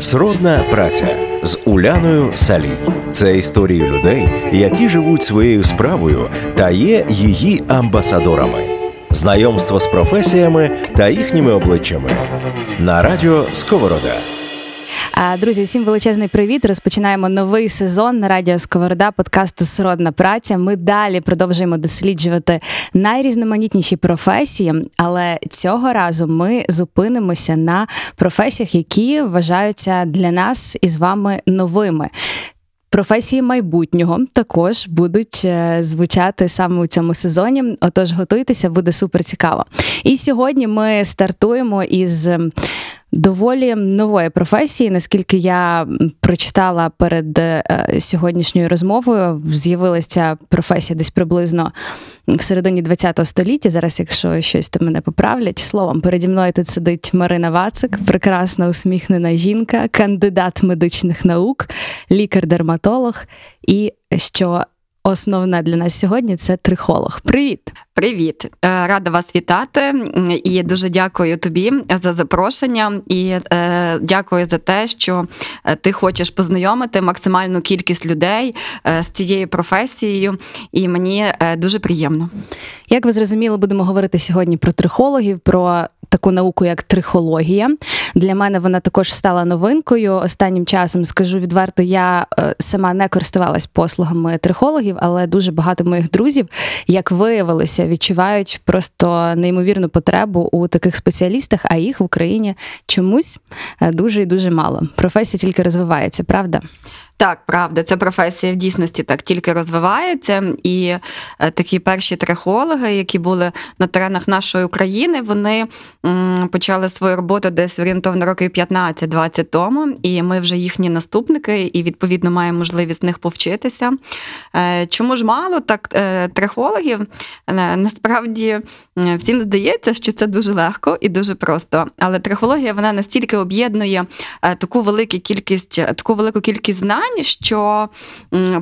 Сродна праця з Уляною Салій. Це історії людей, які живуть своєю справою та є її амбасадорами. Знайомство з професіями та їхніми обличчями на радіо Сковорода. Друзі, всім величезний привіт! Розпочинаємо новий сезон на радіо Сковорода подкасту Сродна праця. Ми далі продовжуємо досліджувати найрізноманітніші професії, але цього разу ми зупинимося на професіях, які вважаються для нас із вами новими. Професії майбутнього також будуть е, звучати саме у цьому сезоні. Отож, готуйтеся, буде супер цікаво. І сьогодні ми стартуємо із доволі нової професії. Наскільки я прочитала перед е, сьогоднішньою розмовою, з'явилася професія десь приблизно в середині ХХ століття. Зараз, якщо щось то мене поправлять, словом переді мною тут сидить Марина Вацик, прекрасна усміхнена жінка, кандидат медичних наук, лікар-дерматолог. І що основне для нас сьогодні це трихолог. Привіт! Привіт, е, рада вас вітати і дуже дякую тобі за запрошення. І е, дякую за те, що е, ти хочеш познайомити максимальну кількість людей е, з цією професією, і мені дуже приємно. Як ви зрозуміли, будемо говорити сьогодні про трихологів, про таку науку, як трихологія. Для мене вона також стала новинкою. Останнім часом скажу відверто, я е, сама не користувалась послугами трихологів, але дуже багато моїх друзів, як виявилося, відчувають просто неймовірну потребу у таких спеціалістах, а їх в Україні чомусь е, дуже і дуже мало. Професія тільки розвивається, правда? Так, правда, ця професія в дійсності так тільки розвивається, і е, такі перші трихологи, які були на теренах нашої України, вони почали свою роботу десь орієнтовно років 15-20 тому, і ми вже їхні наступники, і відповідно маємо можливість з них повчитися. Е, чому ж мало так е, трихологів? Насправді всім здається, що це дуже легко і дуже просто. Але трихологія вона настільки об'єднує таку велику кількість, таку велику кількість знань знань, що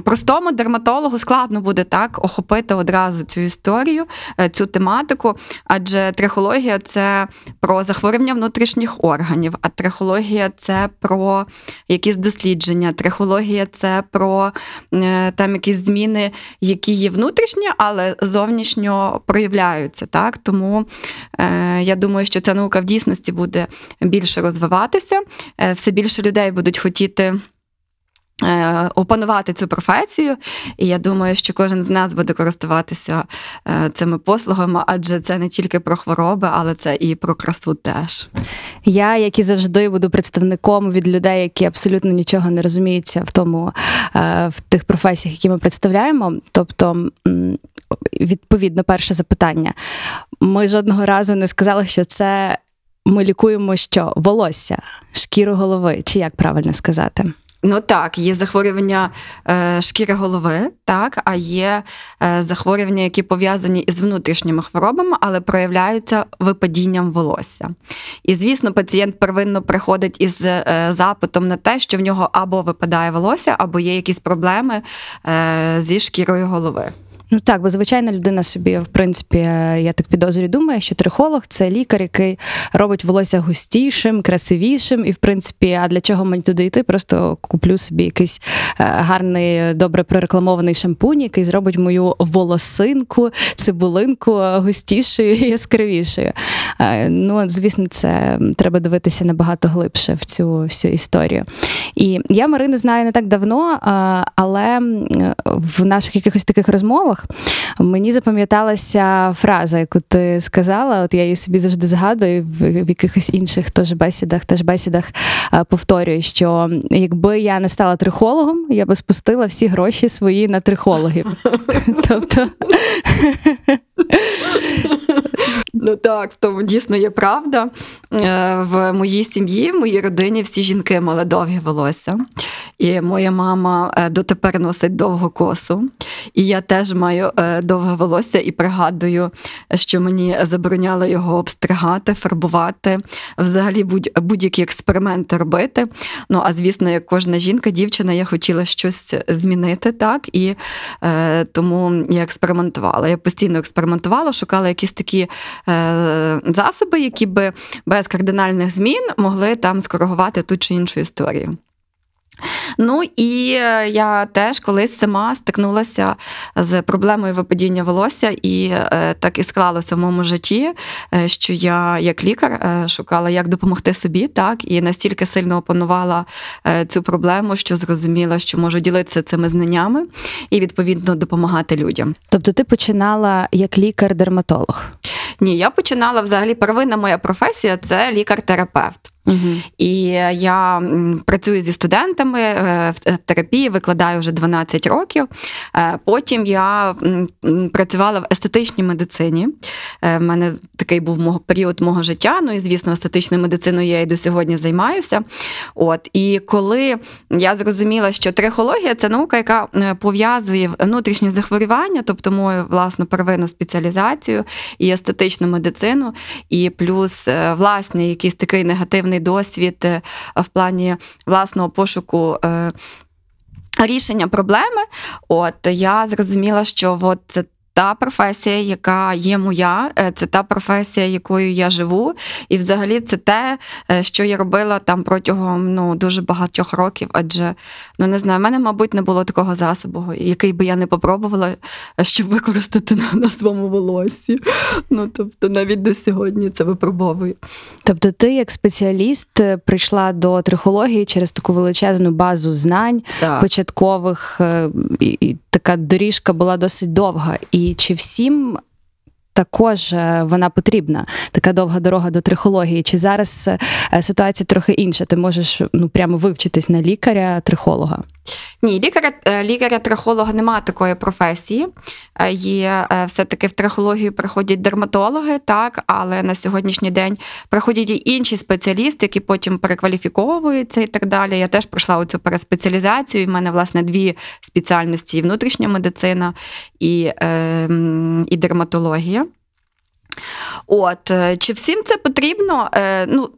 простому дерматологу складно буде так охопити одразу цю історію, е, цю тематику, адже трихологія це про захворювання внутрішніх органів, а трихологія це про якісь дослідження, трихологія це про е, там якісь зміни, які є внутрішні, але зовнішньо проявляються. Так? Тому е, я думаю, що ця наука в дійсності буде більше розвиватися, все більше людей будуть хотіти. Е, опанувати цю професію, і я думаю, що кожен з нас буде користуватися е, цими послугами, адже це не тільки про хвороби, але це і про красу теж. Я, як і завжди, буду представником від людей, які абсолютно нічого не розуміються в тому, е, в тих професіях, які ми представляємо. Тобто, відповідно, перше запитання. Ми жодного разу не сказали, що це ми лікуємо що волосся, шкіру голови, чи як правильно сказати? Ну так, є захворювання е, шкіри голови, так, а є е, захворювання, які пов'язані із внутрішніми хворобами, але проявляються випадінням волосся. І, звісно, пацієнт первинно приходить із е, запитом на те, що в нього або випадає волосся, або є якісь проблеми зі шкірою голови. Ну так, бо звичайна людина собі, в принципі, я так підозрюю, думає, що трихолог це лікар, який робить волосся густішим, красивішим, і в принципі, а для чого мені туди йти? Просто куплю собі якийсь е, гарний, добре прорекламований шампунь, який зробить мою волосинку, цибулинку густішою і яскравішою. Е, ну, звісно, це треба дивитися набагато глибше в цю всю історію. І я Марину знаю не так давно, але в наших якихось таких розмовах мені запам'яталася фраза, яку ти сказала. От я її собі завжди згадую в, в якихось інших теж бесідах, теж бесідах повторюю, що якби я не стала трихологом, я би спустила всі гроші свої на трихологів. Тобто. Ну так, в тому дійсно є правда. Е, в моїй сім'ї, в моїй родині всі жінки мали довгі волосся. І моя мама е, дотепер носить довгу косу. І я теж маю е, довге волосся і пригадую, що мені забороняли його обстригати, фарбувати, взагалі будь, будь-які експерименти робити. Ну, а звісно, як кожна жінка, дівчина, я хотіла щось змінити, так, і тому я експериментувала. Я постійно експериментувала, шукала якісь такі засоби, які би без кардинальних змін могли там скоригувати ту чи іншу історію. Ну і е, я теж колись сама стикнулася з проблемою випадіння волосся, і е, так і склалося в моєму житті, е, що я, як лікар, шукала, як допомогти собі, так і настільки сильно опанувала цю проблему, що зрозуміла, що можу ділитися цими знаннями і відповідно допомагати людям. Тобто, ти починала як лікар-дерматолог? Ні, я починала взагалі первинна моя професія це лікар-терапевт. І я працюю зі студентами е, в терапії, викладаю вже 12 років. Е, потім я працювала в естетичній медицині. У е, мене такий був період мого життя. Ну і звісно, естетичною медициною я і до сьогодні займаюся. От і коли я зрозуміла, що трихологія це наука, яка пов'язує внутрішні захворювання, тобто мою власну первинну спеціалізацію і естетичну медицину, і плюс власний якийсь такий негативний негативний досвід е, в плані власного пошуку. Е, рішення проблеми, от я зрозуміла, що от це та професія, яка є моя, е, це та професія, якою я живу, і взагалі це те, е, що я робила там протягом ну дуже багатьох років. Адже ну не знаю, в мене, мабуть, не було такого засобу, який би я не попробувала, е, щоб використати на, на своєму волосі. Ну тобто, навіть до сьогодні це випробовую. Тобто, ти як спеціаліст прийшла до трихології через таку величезну базу знань так. початкових, і, і така доріжка була досить довга. І чи всім також е, вона потрібна, така довга дорога до трихології? Чи зараз е, ситуація трохи інша? Ти можеш ну прямо вивчитись на лікаря-трихолога? Ні, лікаря е, лікаря-трахолога немає такої професії. Е, є е, все-таки в трахологію приходять дерматологи, так, але на сьогоднішній день приходять і інші спеціалісти, які потім перекваліфіковуються і так далі. Я теж пройшла оцю переспеціалізацію. і в мене, власне, дві спеціальності: внутрішня медицина і, е, і дерматологія. От, Чи всім це потрібно? Ну,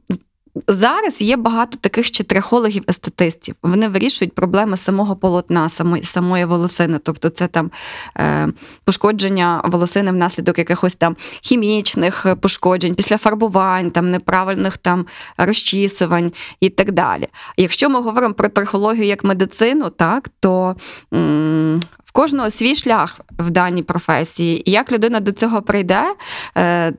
Зараз є багато таких ще трихологів-естетистів. Вони вирішують проблеми самого полотна, самої самої волосини. Тобто це там е, пошкодження волосини внаслідок якихось там хімічних пошкоджень, після фарбувань, там неправильних там розчісувань і так далі. Якщо ми говоримо про трихологію як медицину, так то м- кожного свій шлях в даній професії. І як людина до цього прийде, е,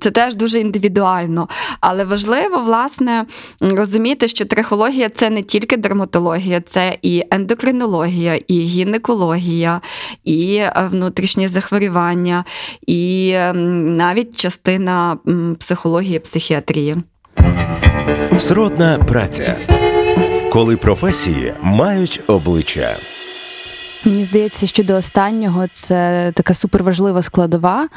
це теж дуже індивідуально. Але важливо, власне, розуміти, що трихологія це не тільки дерматологія, це і ендокринологія, і гінекологія, і е, внутрішні захворювання, і навіть частина психології, психіатрії. Сродна праця. Коли професії мають обличчя. Мені здається, що до останнього це така суперважлива складова,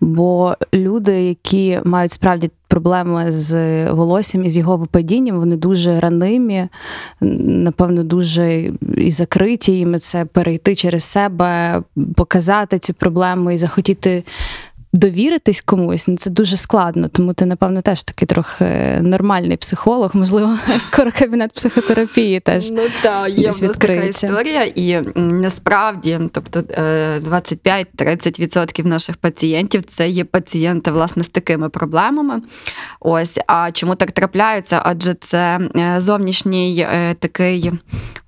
бо люди, які мають справді проблеми з волоссям і з його випадінням, вони дуже ранимі, напевно, дуже і закриті їм це перейти через себе, показати цю проблему і захотіти довіритись комусь, ну це дуже складно. Тому ти, напевно, теж такий трохи нормальний психолог, можливо, скоро кабінет психотерапії теж. Ну так, є в нас така історія, і насправді, тобто 25-30% е, наших пацієнтів це є пацієнти власне з такими проблемами. Ось, а чому так трапляється? Адже це е, зовнішній е, такий,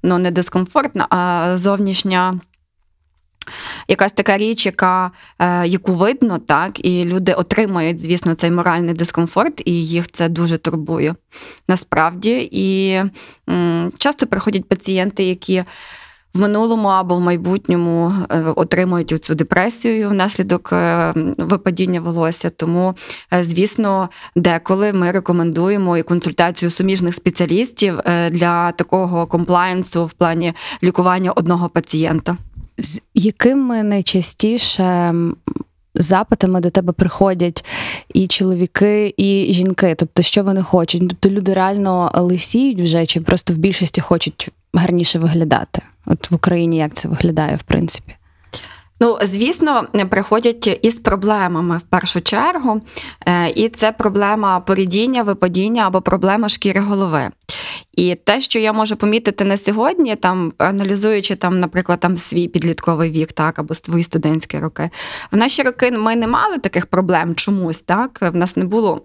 ну не дискомфорт, а зовнішня якась така річ, яка, е, яку видно, так, і люди отримають, звісно, цей моральний дискомфорт, і їх це дуже турбує насправді. І м, часто приходять пацієнти, які. В минулому або в майбутньому е, отримують цю депресію внаслідок е, випадіння волосся. Тому, звісно, деколи ми рекомендуємо і консультацію суміжних спеціалістів для такого комплаєнсу в плані лікування одного пацієнта з якими найчастіше запитами до тебе приходять і чоловіки, і жінки? Тобто, що вони хочуть? Тобто люди реально лисіють вже, чи просто в більшості хочуть гарніше виглядати? От в Україні як це виглядає, в принципі? Ну, звісно, приходять із проблемами в першу чергу, е, і це проблема порідіння, випадіння або проблема шкіри голови. І те, що я можу помітити на сьогодні, там аналізуючи там, наприклад, там свій підлітковий вік, так або свої студентські роки, в наші роки ми не мали таких проблем чомусь, так? В нас не було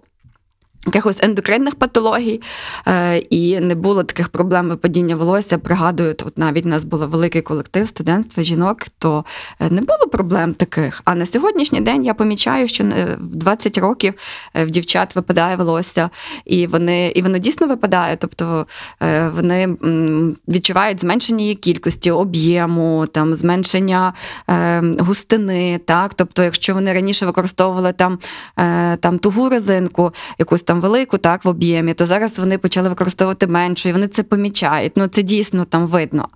якихось ендокринних патологій, е, і не було таких проблем випадіння волосся. Пригадую, от навіть у нас був великий колектив студентства жінок, то е, не було проблем таких. А на сьогоднішній день я помічаю, що е, в 20 років в дівчат випадає волосся, і вони і воно дійсно випадає. Тобто вони відчувають зменшення її кількості, об'єму, там зменшення густини. Так, тобто, якщо вони раніше використовували там, там тугу резинку, якусь там там велику, так, в об'ємі, то зараз вони почали використовувати меншу, і вони це помічають. Ну, це дійсно там видно.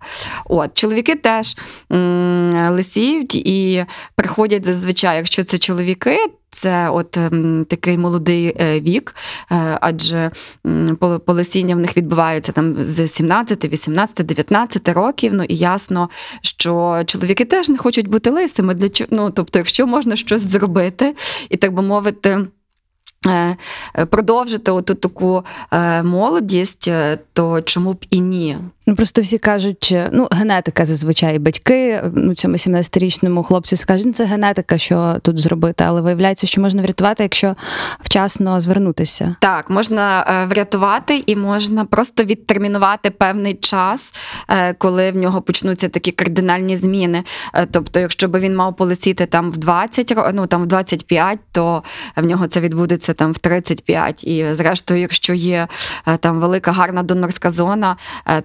От, Чоловіки теж м- лисіють і приходять зазвичай, якщо це чоловіки. Це от такий молодий е, вік, е, адже полосіння в них відбувається там з 17, 18, 19 років. Ну і ясно, що чоловіки теж не хочуть бути лисими. Для ну, тобто, якщо можна щось зробити, і так би мовити. Е, продовжити оту таку е, молодість, е, то чому б і ні? Ну просто всі кажуть, ну генетика зазвичай батьки ну цьому 17-річному хлопцю скажуть, «Ну, це генетика, що тут зробити, але виявляється, що можна врятувати, якщо вчасно звернутися. Так, можна врятувати і можна просто відтермінувати певний час, коли в нього почнуться такі кардинальні зміни. Тобто, якщо би він мав полетіти там в 20, ну там в 25, то в нього це відбудеться там в 35. І зрештою, якщо є там велика гарна донорська зона,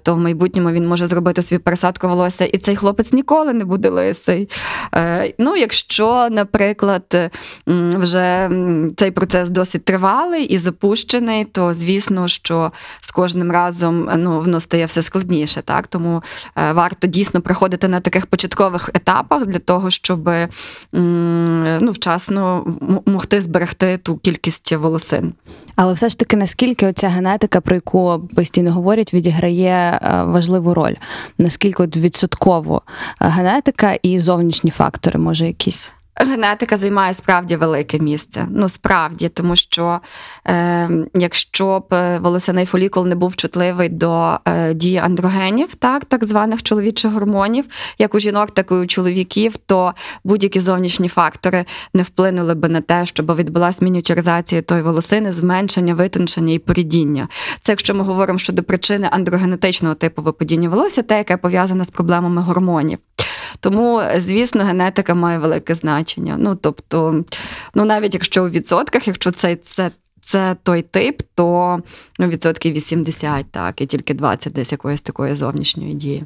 то в майбутньому він може зробити собі пересадку волосся, і цей хлопець ніколи не буде лисий. Е, ну, якщо, наприклад, вже цей процес досить тривалий і запущений, то звісно, що з кожним разом ну, воно стає все складніше. Так? Тому е, варто дійсно приходити на таких початкових етапах для того, щоб ну, вчасно могти зберегти ту кількість волосин. Але все ж таки, наскільки оця генетика, про яку постійно говорять, відіграє е, важливу роль? Наскільки от відсотково генетика і зовнішні фактори, може, якісь? Генетика займає справді велике місце. Ну справді, тому що е, якщо б е, волосяний фолікул не був чутливий до е, дії андрогенів, так так званих чоловічих гормонів, як у жінок, так і у чоловіків, то будь-які зовнішні фактори не вплинули би на те, щоб відбулася мініатюризація тої волосини, зменшення, витончення і порідіння. Це якщо ми говоримо щодо причини андрогенетичного типу випадіння волосся, те, яке пов'язане з проблемами гормонів. Тому, звісно, генетика має велике значення. Ну тобто, ну навіть якщо у відсотках, якщо це це. Це той тип, то ну, відсотків 80, так, і тільки 20 десь якоїсь такої зовнішньої дії.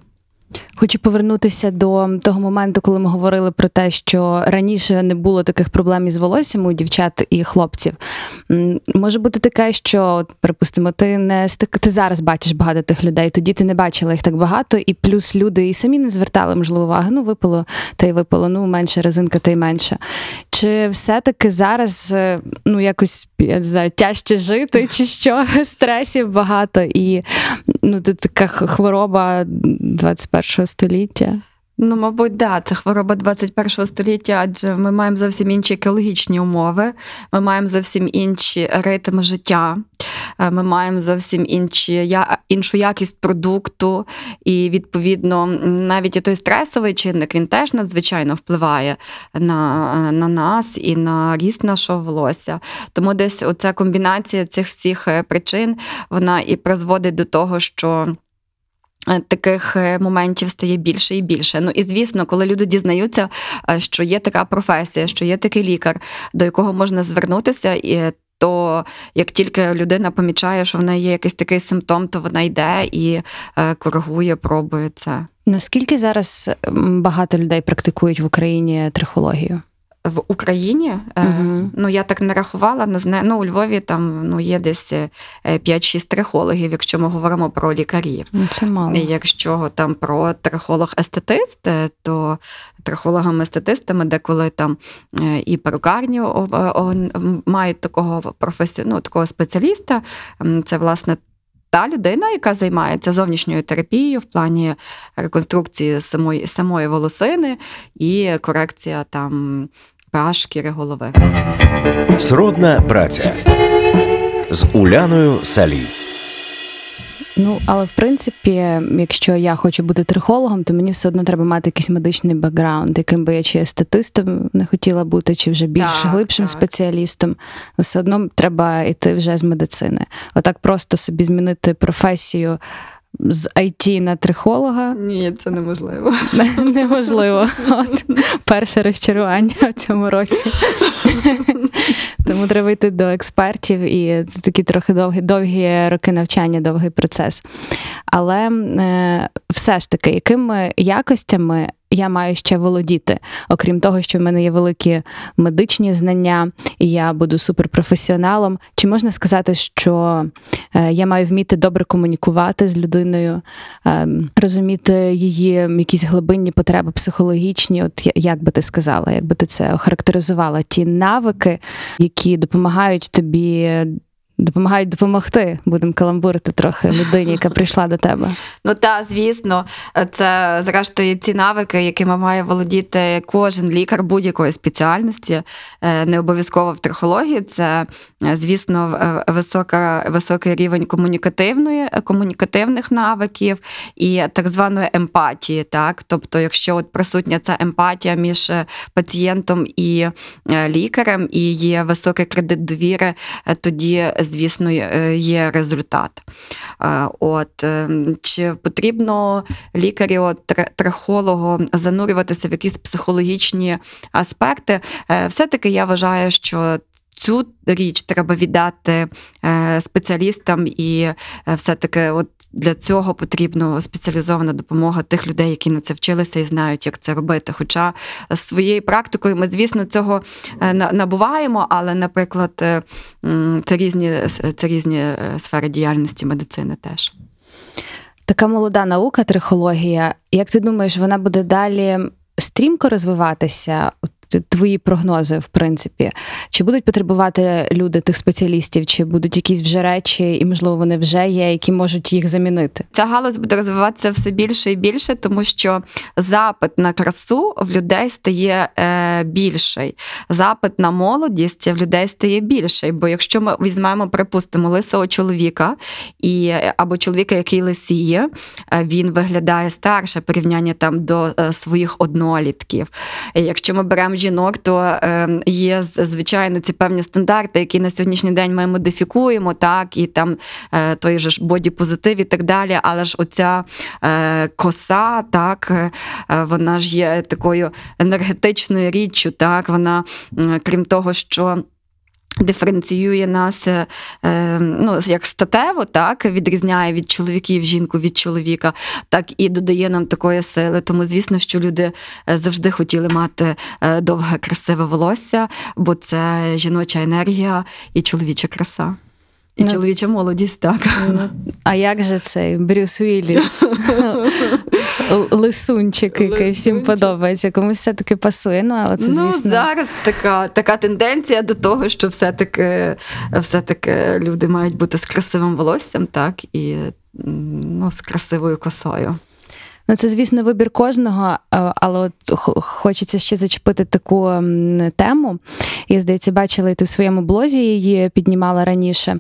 Хочу повернутися до того моменту, коли ми говорили про те, що раніше не було таких проблем із волоссям у дівчат і хлопців. Може бути таке, що, припустимо, ти не стик... ти зараз бачиш багато тих людей, тоді ти не бачила їх так багато, і плюс люди і самі не звертали можливо уваги. Ну, випало та й випало, ну менше резинка, та й менше. Чи все-таки зараз е, ну якось я не знаю, тяжче жити, чи що стресів багато, і ну тут така хвороба 21 століття? Ну, мабуть, да, це хвороба 21 століття, адже ми маємо зовсім інші екологічні умови, ми маємо зовсім інші ритми життя, е, ми маємо зовсім інші, іншу якість продукту, і, відповідно, навіть і той стресовий чинник він теж надзвичайно впливає на, на нас і на ріст нашого волосся. Тому десь оця комбінація цих всіх е, причин вона і призводить до того, що. Е, таких е, моментів стає більше і більше. Ну і звісно, коли люди дізнаються, е, що є така професія, що є такий лікар, до якого можна звернутися, і то як тільки людина помічає, що в неї є якийсь такий симптом, то вона йде і коригує, пробує це. Наскільки зараз багато людей практикують в Україні трихологію? В Україні. Uh-huh. Ну, я так не рахувала, але ну, ну, у Львові там ну, є десь 5-6 е, трихологів, якщо ми говоримо про лікарів. Ну, це мало. Якщо там про трихолог-естетист, е, то трихологами-естетистами, деколи там і перукарні мають такого професі... ну, такого спеціаліста. Це, власне, та людина, яка займається зовнішньою терапією в плані реконструкції самої самої волосини і корекція там pH шкіри голови. Сродна праця з Уляною Салій. Ну, але в принципі, якщо я хочу бути трихологом, то мені все одно треба мати якийсь медичний бекграунд, яким би я чи статистом не хотіла бути, чи вже більш Так, глибшим так. спеціалістом. Все одно треба йти вже з медицини. Отак просто собі змінити професію з IT на трихолога Ні, це неможливо. неможливо. От перше розчарування в цьому році. Тому треба йти до експертів, і це такі трохи довгі, довгі роки навчання, довгий процес. Але е, все ж таки, якими якостями я маю ще володіти, окрім того, що в мене є великі медичні знання, і я буду суперпрофесіоналом. Чи можна сказати, що е, я маю вміти добре комунікувати з людиною, е, розуміти її якісь глибинні потреби психологічні? От як би ти сказала, як би ти це охарактеризувала? Ті навики, які допомагають тобі. Допомагають допомогти, будемо каламбурити трохи людині, яка прийшла до тебе. Ну та звісно, це зрештою ці навики, якими має володіти кожен лікар будь-якої спеціальності, е, не обов'язково в трихології. Це, е, звісно, висока, високий рівень комунікативної, комунікативних навиків і так званої емпатії. Так? Тобто, якщо от присутня ця емпатія між е, пацієнтом і е, лікарем, і є високий кредит довіри, е, тоді, звісно, є- є результат. Е, От е, чи потрібно лікарю, трихологу занурюватися в якісь психологічні аспекти? Е, Все-таки я вважаю, що цю річ треба віддати е, спеціалістам, і е, все-таки от для цього потрібна спеціалізована допомога тих людей, які на це вчилися і знають, як це робити. Хоча своєю практикою ми, звісно, цього е, набуваємо, але, наприклад, це різні, це різні сфери діяльності медицини теж. Така молода наука, трихологія. Як ти думаєш, вона буде далі стрімко розвиватися? От Твої прогнози, в принципі, чи будуть потребувати люди тих спеціалістів, чи будуть якісь вже речі, і можливо вони вже є, які можуть їх замінити? Ця галузь буде розвиватися все більше і більше, тому що запит на красу в людей стає е, більший. Запит на молодість в людей стає більший. Бо якщо ми візьмемо, припустимо, лисого чоловіка і або чоловіка, який лисіє, е, він виглядає старше порівняння там до е, своїх однолітків. Якщо ми беремо жінок, то е, є звичайно ці певні стандарти, які на сьогоднішній день ми модифікуємо, так, і там е, той же ж боді-позитив і так далі. Але ж оця е, коса, так, е, вона ж є такою енергетичною річчю, так, вона, крім того, що. Диференціює нас е, е, ну, як статево, так відрізняє від чоловіків жінку від чоловіка, так і додає нам такої сили. Тому, звісно, що люди е, завжди хотіли мати довге красиве волосся, бо це жіноча енергія і чоловіча краса. І Ну, чоловіча молодість, так. Ну, а як же цей Брюс Уілліс? Лисунчик, який всім подобається. Комусь все-таки пасує, ну але це, ну, зараз така, така тенденція до того, що все-таки, все-таки люди мають бути з красивим волоссям, так, і ну, з красивою косою. Ну, це, звісно, вибір кожного, але от хочеться ще зачепити таку тему. Я, здається, бачила, і ти в своєму блозі її піднімала раніше.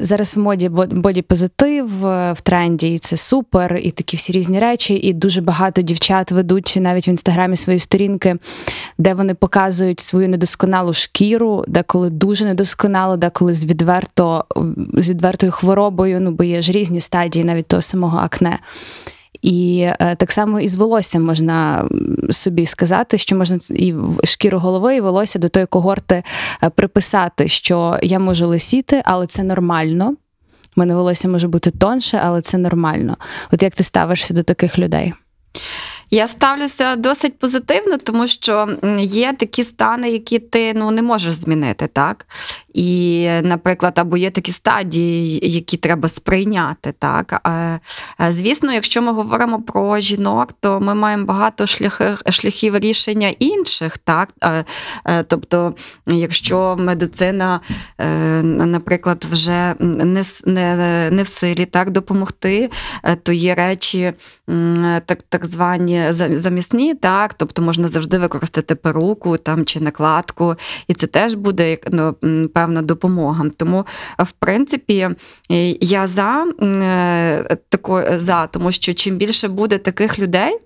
Зараз в моді боді-позитив е, в тренді, і це супер, і такі всі різні речі. І дуже багато дівчат ведуть навіть в інстаграмі свої сторінки, де вони показують свою недосконалу шкіру, деколи дуже недосконало, деколи з відверто з відвертою хворобою. Ну, бо є ж різні стадії навіть того самого акне. І е, так само і з волоссям можна собі сказати, що можна і шкіру голови, і волосся до тої когорти е, приписати, що я можу лисіти, але це нормально. У мене волосся може бути тонше, але це нормально. От як ти ставишся до таких людей? Я ставлюся досить позитивно, тому що є такі стани, які ти ну не можеш змінити, так? І, наприклад, або є такі стадії, які треба сприйняти. Так? Звісно, якщо ми говоримо про жінок, то ми маємо багато шляхів, шляхів рішення інших. Так? Тобто, якщо медицина, е, наприклад, вже не, не, не в силі так допомогти, е, то є речі, так, так звані замісні, так, тобто можна завжди використати перуку там, чи накладку, і це теж буде ну, певна допомога. Тому, е, в принципі, е, я за, е, тако, за, тому що чим більше буде таких людей,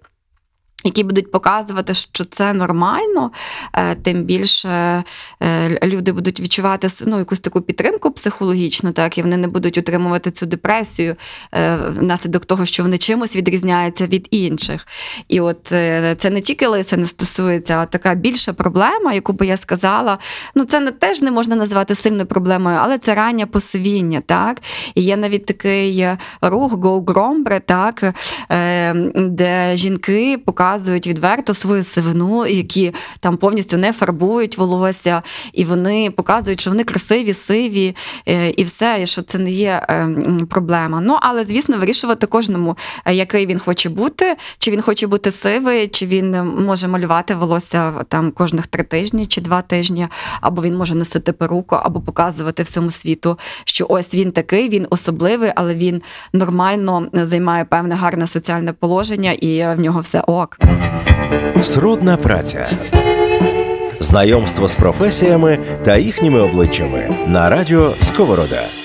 які будуть показувати, що це нормально, е, тим більше е, люди будуть відчувати ну, якусь таку підтримку психологічну, так, і вони не будуть отримувати цю депресію е, внаслідок того, що вони чимось відрізняються від інших. І от це не тільки лиса не стосується, а така більша проблема, яку би я сказала, ну це теж не можна назвати сильною проблемою, але це раннє посивіння, так. І є навіть такий рух Go Grombre, так, де жінки показують відверто свою сивину, які там повністю не фарбують волосся, і вони показують, що вони красиві, сиві, е, і все, і що це не є е, проблема. Ну, але, звісно, вирішувати кожному, е, який він хоче бути, чи він хоче бути сивий, чи він може малювати волосся там кожних три тижні чи два тижні, або він може носити перуку, або показувати всьому світу, що ось він такий, він особливий, але він нормально займає певне гарне соціальне положення, і в нього все ок. Сродна праця. Знайомство з професіями та їхніми обличчями на радіо Сковорода.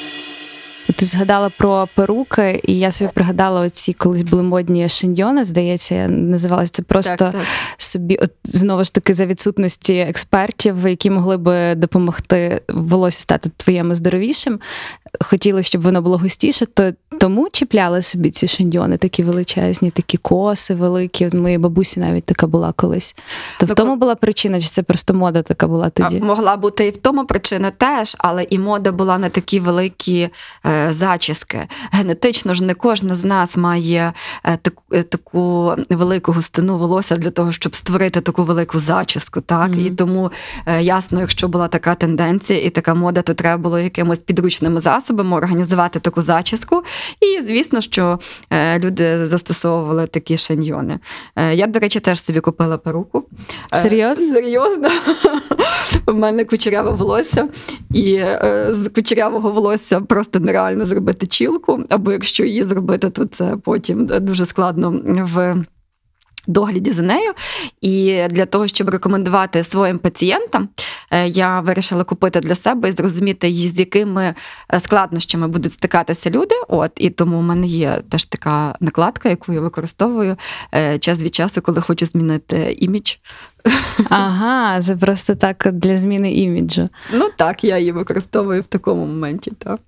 Ти згадала про перуки, і я собі пригадала оці колись були модні шиньйони, здається, називалося це просто Так, так. собі, от знову ж таки, за відсутності експертів, які могли би допомогти волосся стати твоєму здоровішим. Хотілося, щоб воно було густіше, то тому чіпляли собі ці шиньйони, такі величезні, такі коси великі. Моїй бабусі навіть така була колись. То в Ну, тому була причина, чи це просто мода така була тоді? Могла бути і в тому причина теж, але і мода була на такі великі е, зачіски. Генетично ж не кожна з нас має е, таку, е, таку велику густину волосся для того, щоб створити таку велику зачіску. Так? Мгм. І тому е, ясно, якщо була така тенденція і така мода, то треба було якимось підручними засобами організувати таку зачіску. І звісно, що люди застосовували такі шиньйони. Я, до речі, теж собі купила перуку. Серйозно? Серйозно. У мене кучеряве волосся, і з кучерявого волосся просто нереально зробити чілку. Або якщо її зробити, то це потім дуже складно в. Догляді за нею, і для того, щоб рекомендувати своїм пацієнтам, е, я вирішила купити для себе і зрозуміти, з якими е, складнощами будуть стикатися люди. От і тому в мене є теж така накладка, яку я використовую е, час від часу, коли хочу змінити імідж. Ага, це просто так для зміни іміджу. Ну так, я її використовую в такому моменті. Так.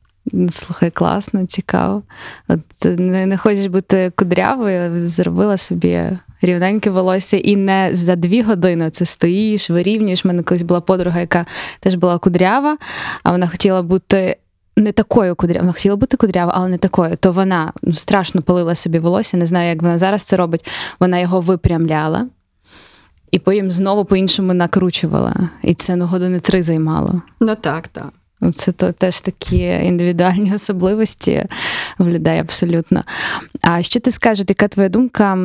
Слухай, класно, цікаво. От не, не хочеш бути кудрявою, зробила собі рівненьке волосся, і не за дві години це стоїш, вирівнюєш. У мене колись була подруга, яка теж була кудрява, а вона хотіла бути. Не такою кудрявою, вона хотіла бути кудрява, але не такою. То вона ну, страшно пилила собі волосся, не знаю, як вона зараз це робить. Вона його випрямляла і потім знову по-іншому накручувала. І це ну, години три займало. Ну так, так. Це то теж такі індивідуальні особливості в людей абсолютно. А що ти скажеш, яка твоя думка?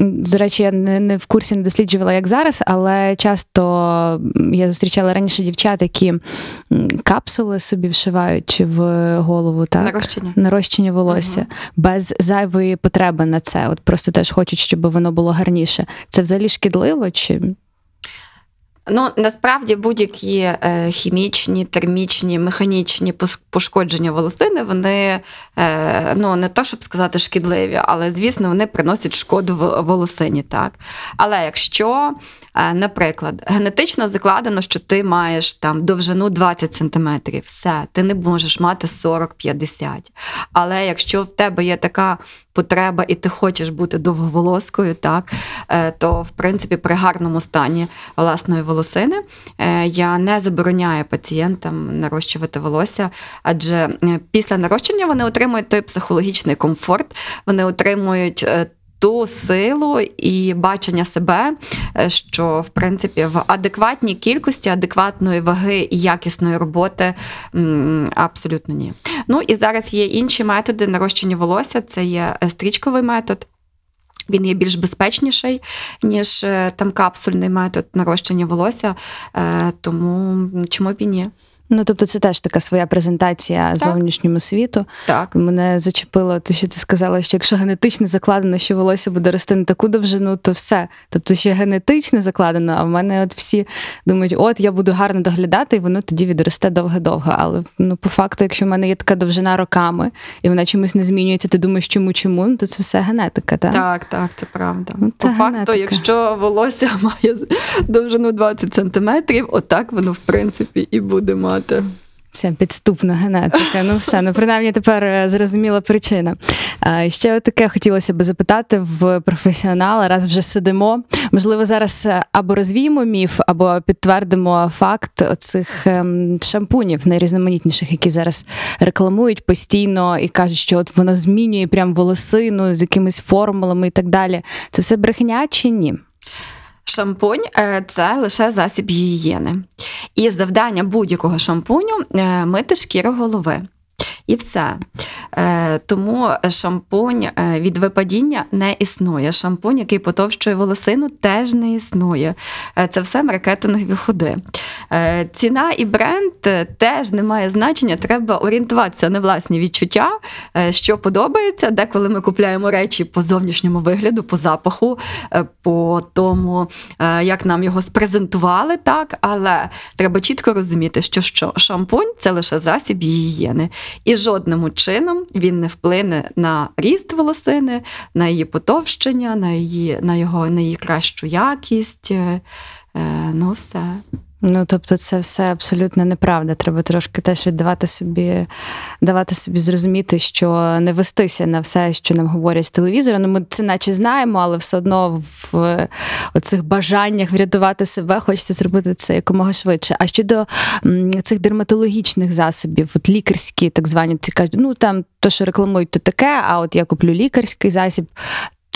До речі, я не, не в курсі не досліджувала, як зараз, але часто я зустрічала раніше дівчат, які капсули собі вшивають в голову, так? Нарощення. Нарощення волосся без зайвої потреби на це. От просто теж хочуть, щоб воно було гарніше. Це взагалі шкідливо? Чи Ну насправді будь-які е, хімічні, термічні, механічні пошкодження волосини, вони е, ну не то, щоб сказати шкідливі, але звісно, вони приносять шкоду в волосині. Так, але якщо, е, наприклад, генетично закладено, що ти маєш там довжину 20 см, все, ти не можеш мати 40-50. Але якщо в тебе є така потреба, і ти хочеш бути довговолоскою, так е, то в принципі при гарному стані власної волосини е, я не забороняю пацієнтам нарощувати волосся, адже е, після нарощення вони отримують той психологічний комфорт, вони отримують. Ту силу і бачення себе, е, що в принципі в адекватній кількості, адекватної ваги і якісної роботи абсолютно ні. Ну і зараз є інші методи нарощення волосся. Це є е, стрічковий метод. Він є більш безпечніший, ніж е, там капсульний метод нарощення волосся, тому чому б і ні? Ну тобто, це теж така своя презентація Так. зовнішньому світу. Так. Мене зачепило, те, що ти сказала, що якщо генетично закладено, що волосся буде рости на таку довжину, то все. Тобто ще генетично закладено, а в мене от всі думають, от я буду гарно доглядати, і воно тоді відросте довго-довго. Але ну, по факту, якщо в мене є така довжина роками, і вона чомусь не змінюється, ти думаєш, чому, чому, ну, то це все генетика, так? Так, так, це правда. Ну, По факту, генетика. якщо волосся має довжину 20 сантиметрів, отак воно в принципі і буде мати. Це підступна генетика. Ну все, ну принаймні тепер е, зрозуміла причина. Ще таке хотілося би запитати в професіонала, раз вже сидимо. Можливо, зараз е, або розвіємо міф, або підтвердимо факт оцих ем, шампунів найрізноманітніших, які зараз рекламують постійно і кажуть, що от воно змінює прям волосину з якимись формулами і так далі. Це все брехня чи ні? Шампунь е, це лише засіб гігієни. І завдання будь-якого шампуню е, мити шкіру голови. І все. Е, Тому шампунь е, від випадіння не існує. Шампунь, який потовщує волосину, теж не існує. Е, Це все маркетингові ходи. Ціна і бренд теж не має значення. Треба орієнтуватися на власні відчуття, що подобається. Деколи ми купляємо речі по зовнішньому вигляду, по запаху, по тому, як нам його спрезентували, так але треба чітко розуміти, що шампунь це лише засіб гігієни, і жодним чином він не вплине на ріст волосини, на її потовщення, на її на його на її кращу якість. Е, е, Ну, все. Ну, тобто, це все абсолютно неправда. Треба трошки теж віддавати собі, давати собі зрозуміти, що не вестися на все, що нам говорять з телевізора. Ну, ми це наче знаємо, але все одно в оцих бажаннях врятувати себе хочеться зробити це якомога швидше. А щодо цих дерматологічних засобів, от лікарські, так звані, ці кажуть, ну там то, що рекламують, то таке, а от я куплю лікарський засіб.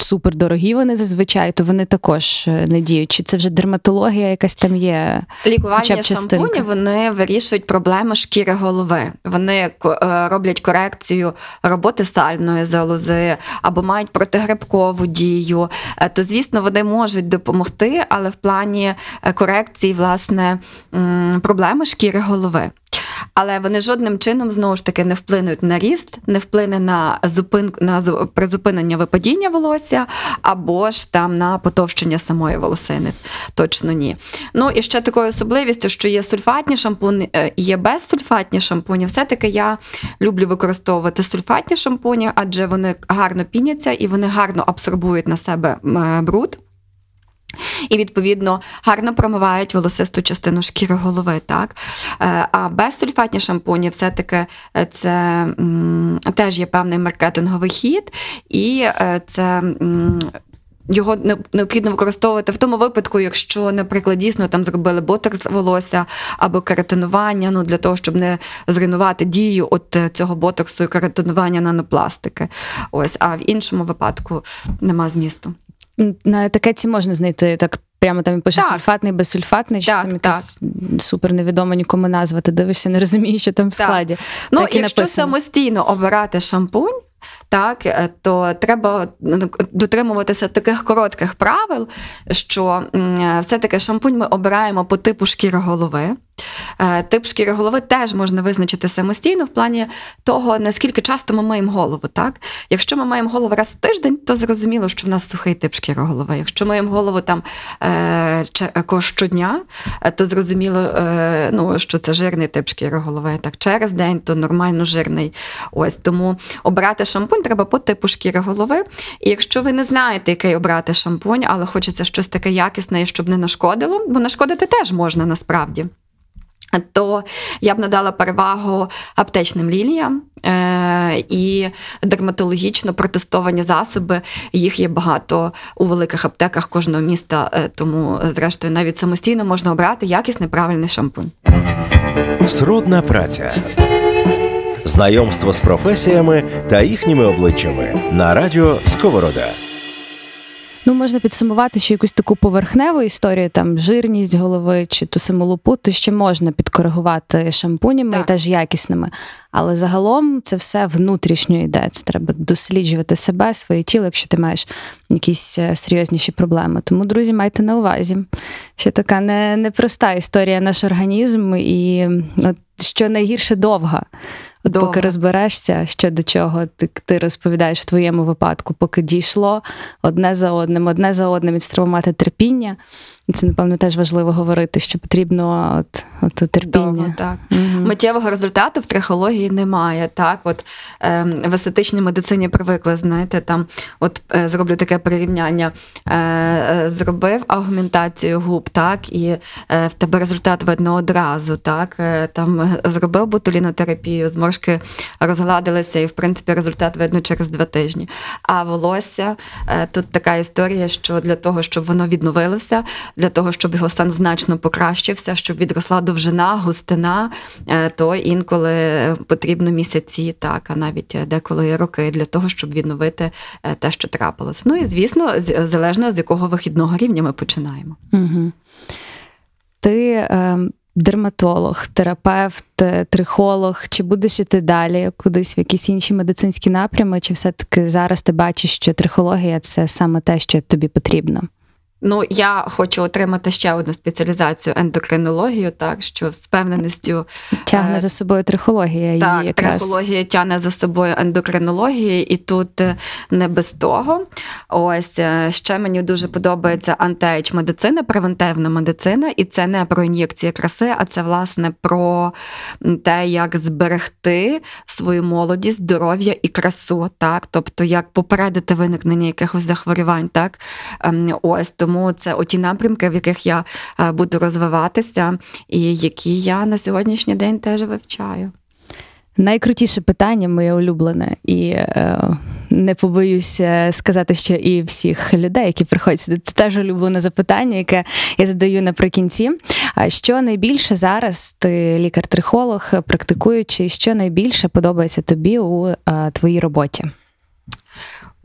Супер дорогі вони зазвичай, то вони також е, не діють. Чи це вже дерматологія якась там є? Хоча Лікування б шампуні вони вирішують проблему шкіри голови. Вони е, роблять корекцію роботи сальної залози або мають протигрибкову дію. Е, То, звісно, вони можуть допомогти, але в плані корекції власне проблеми шкіри голови. Але вони жодним чином знову ж таки не вплинуть на ріст, не вплине на зупинку на зу- призупинення випадіння волосся, або ж там на потовщення самої волосини. Точно ні. Ну і ще такою особливістю, що є сульфатні шампуні, е, є безсульфатні шампуні. Все-таки я люблю використовувати сульфатні шампуні, адже вони гарно піняться і вони гарно абсорбують на себе бруд. І, відповідно, гарно промивають волосисту частину шкіри голови. Так? Е, А безсульфатні шампуні все-таки е, це теж є певний маркетинговий хід, і е, це. Його необхідно використовувати в тому випадку, якщо, наприклад, дійсно там зробили ботокс волосся або кератинування, ну для того, щоб не зруйнувати дію от цього ботоксу і кератинування нанопластики. Ось, а в іншому випадку нема змісту. На етикетці можна знайти так. Прямо там і пише Так. сульфатний, безсульфатний, чи Так, там якась супер невідома нікому назва. Ти дивишся, не розумієш, що там в Так. складі. Ну, і якщо написано. самостійно обирати шампунь, так, е, то треба ну, дотримуватися таких коротких правил, що е, все-таки шампунь ми обираємо по типу шкіри голови. Е, Тип шкіри голови теж можна визначити самостійно в плані того, наскільки часто ми маємо голову. Так? Якщо ми маємо голову раз в тиждень, то зрозуміло, що в нас сухий тип шкіри голови. Якщо ми маємо голову там е, щодня, е, то зрозуміло, ну, що це жирний тип шкіри голови. Так, через день то нормально жирний. Ось тому обирати шампунь треба по типу шкіри голови. І якщо ви не знаєте, який обрати шампунь, але хочеться щось таке якісне, щоб не нашкодило, бо нашкодити теж можна насправді. То я б надала перевагу аптечним лініям е- і дерматологічно протестовані засоби. Їх є багато у великих аптеках кожного міста, е, тому, зрештою, навіть самостійно можна обрати якісний правильний шампунь. Сродна праця. Знайомство з професіями та їхніми обличчями на радіо Сковорода. Ну, можна підсумувати, що якусь таку поверхневу історію, там жирність голови чи ту саму лупу, то ще можна підкоригувати шампунями Так. і теж якісними. Але загалом це все внутрішньо йде. Це треба досліджувати себе, своє тіло, якщо ти маєш якісь е, серйозніші проблеми. Тому, друзі, майте на увазі, що така не, непроста історія наш організм, і от, що найгірше довга. От Довга. поки розберешся, що до чого ти, ти розповідаєш в твоєму випадку, поки дійшло одне за одним, одне за одним, і треба мати терпіння. Це, напевно, теж важливо говорити, що потрібно от, от, терпіння. Довго, так. Мгм. Миттєвого результату в трихології немає. Так, от е, в естетичній медицині привикли, знаєте, там от е, зроблю таке порівняння. Е, е, зробив аугментацію губ, так, і е, в тебе результат видно одразу. Так, е, там зробив ботулінотерапію, зморшки розгладилися, і в принципі результат видно через два тижні. А волосся е, тут така історія, що для того, щоб воно відновилося, для того, щоб його стан значно покращився, щоб відросла довжина, густина, е, то інколи потрібно місяці, так, а навіть е, деколи роки для того, щоб відновити е, те, що трапилось. Ну і звісно, залежно з якого вихідного рівня ми починаємо. Угу. Ти е, дерматолог, терапевт, трихолог. Чи будеш іти далі кудись в якісь інші медицинські напрями? Чи все-таки зараз ти бачиш, що трихологія це саме те, що тобі потрібно? Ну, я хочу отримати ще одну спеціалізацію ендокринологію, так що з впевненістю Тягне Е, за собою трихологія її якраз. трихологія тягне за собою ендокринологію, і тут е, не без того. Ось е, ще мені дуже подобається антиейдж медицина, превентивна медицина, і це не про ін'єкції краси, а це власне про те, як зберегти свою молодість, здоров'я і красу, так, тобто як попередити виникнення якихось захворювань, так. Ем, Ось тому це оті напрямки, в яких я е, буду розвиватися, і які я на сьогоднішній день теж вивчаю. Найкрутіше питання, моє улюблене, і е, не побоюся сказати, що і всіх людей, які приходять це теж улюблене запитання, яке я задаю наприкінці. Що найбільше зараз ти лікар-трихолог, практикуючи, що найбільше подобається тобі у е, твоїй роботі?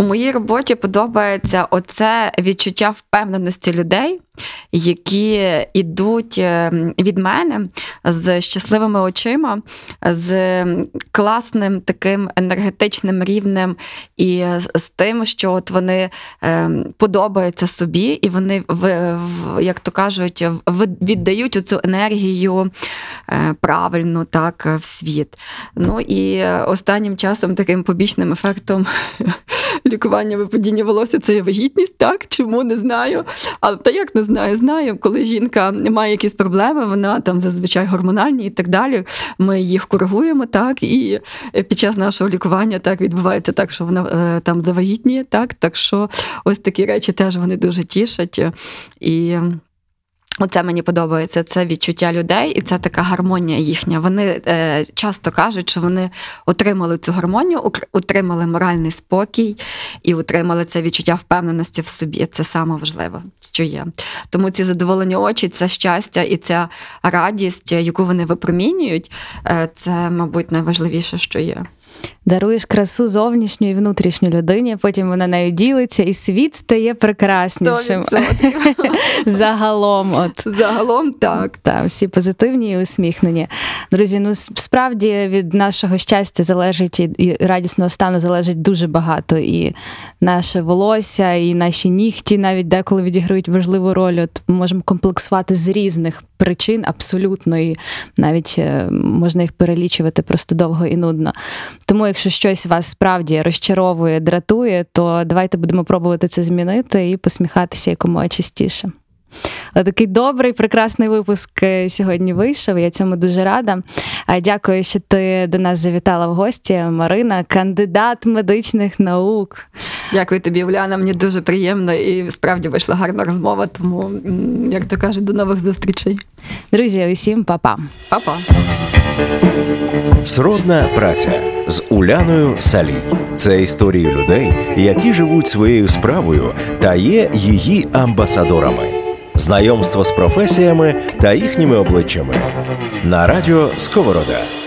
У моїй роботі подобається оце відчуття впевненості людей, які йдуть е, від мене з щасливими очима, з класним таким енергетичним рівнем і з- тим, що от вони е, подобаються собі, і вони як то кажуть, віддають цю енергію е, правильно так в світ. Ну і останнім часом таким побічним ефектом лікування випадіння волосся це вагітність, так? Чому не знаю. Але та як не знаю, знаю, коли жінка має якісь проблеми, вона там зазвичай гормональні і так далі. Ми їх коригуємо, так, і під час нашого лікування так відбувається так, що вона е, там завагітніє, так. Так що ось такі речі теж вони дуже тішать. І Оце мені подобається. Це відчуття людей, і це така гармонія їхня. Вони е, часто кажуть, що вони отримали цю гармонію, отримали моральний спокій і отримали це відчуття впевненості в собі. Це саме важливе, що є. Тому ці задоволені очі, це щастя і ця радість, яку вони випромінюють, е, це, мабуть, найважливіше, що є. Даруєш красу зовнішню і внутрішню людині, потім вона нею ділиться, і світ стає прекраснішим. Загалом, от Загалом так. Та, всі позитивні і усміхнені. Друзі, ну справді від нашого щастя залежить і, радісного стану залежить дуже багато. І наше волосся, і наші нігті навіть деколи відіграють важливу роль. От ми можемо комплексувати з різних причин абсолютно, і навіть е, можна їх перелічувати просто довго і нудно. Тому, якщо щось вас справді розчаровує, дратує, то давайте будемо пробувати це змінити і посміхатися якомога частіше. Такий добрий, прекрасний випуск е, сьогодні вийшов. Я цьому дуже рада. Дякую, що ти до нас завітала в гості. Марина, кандидат медичних наук. Дякую тобі, Уляна. Мені дуже приємно і справді вийшла гарна розмова. Тому, як то кажуть, до нових зустрічей. Друзі, усім па-па. Па-па. Сродна праця з Уляною Салій. Це історії людей, які живуть своєю справою та є її амбасадорами. Знайомство з професіями та їхніми обличчями на радіо Сковорода.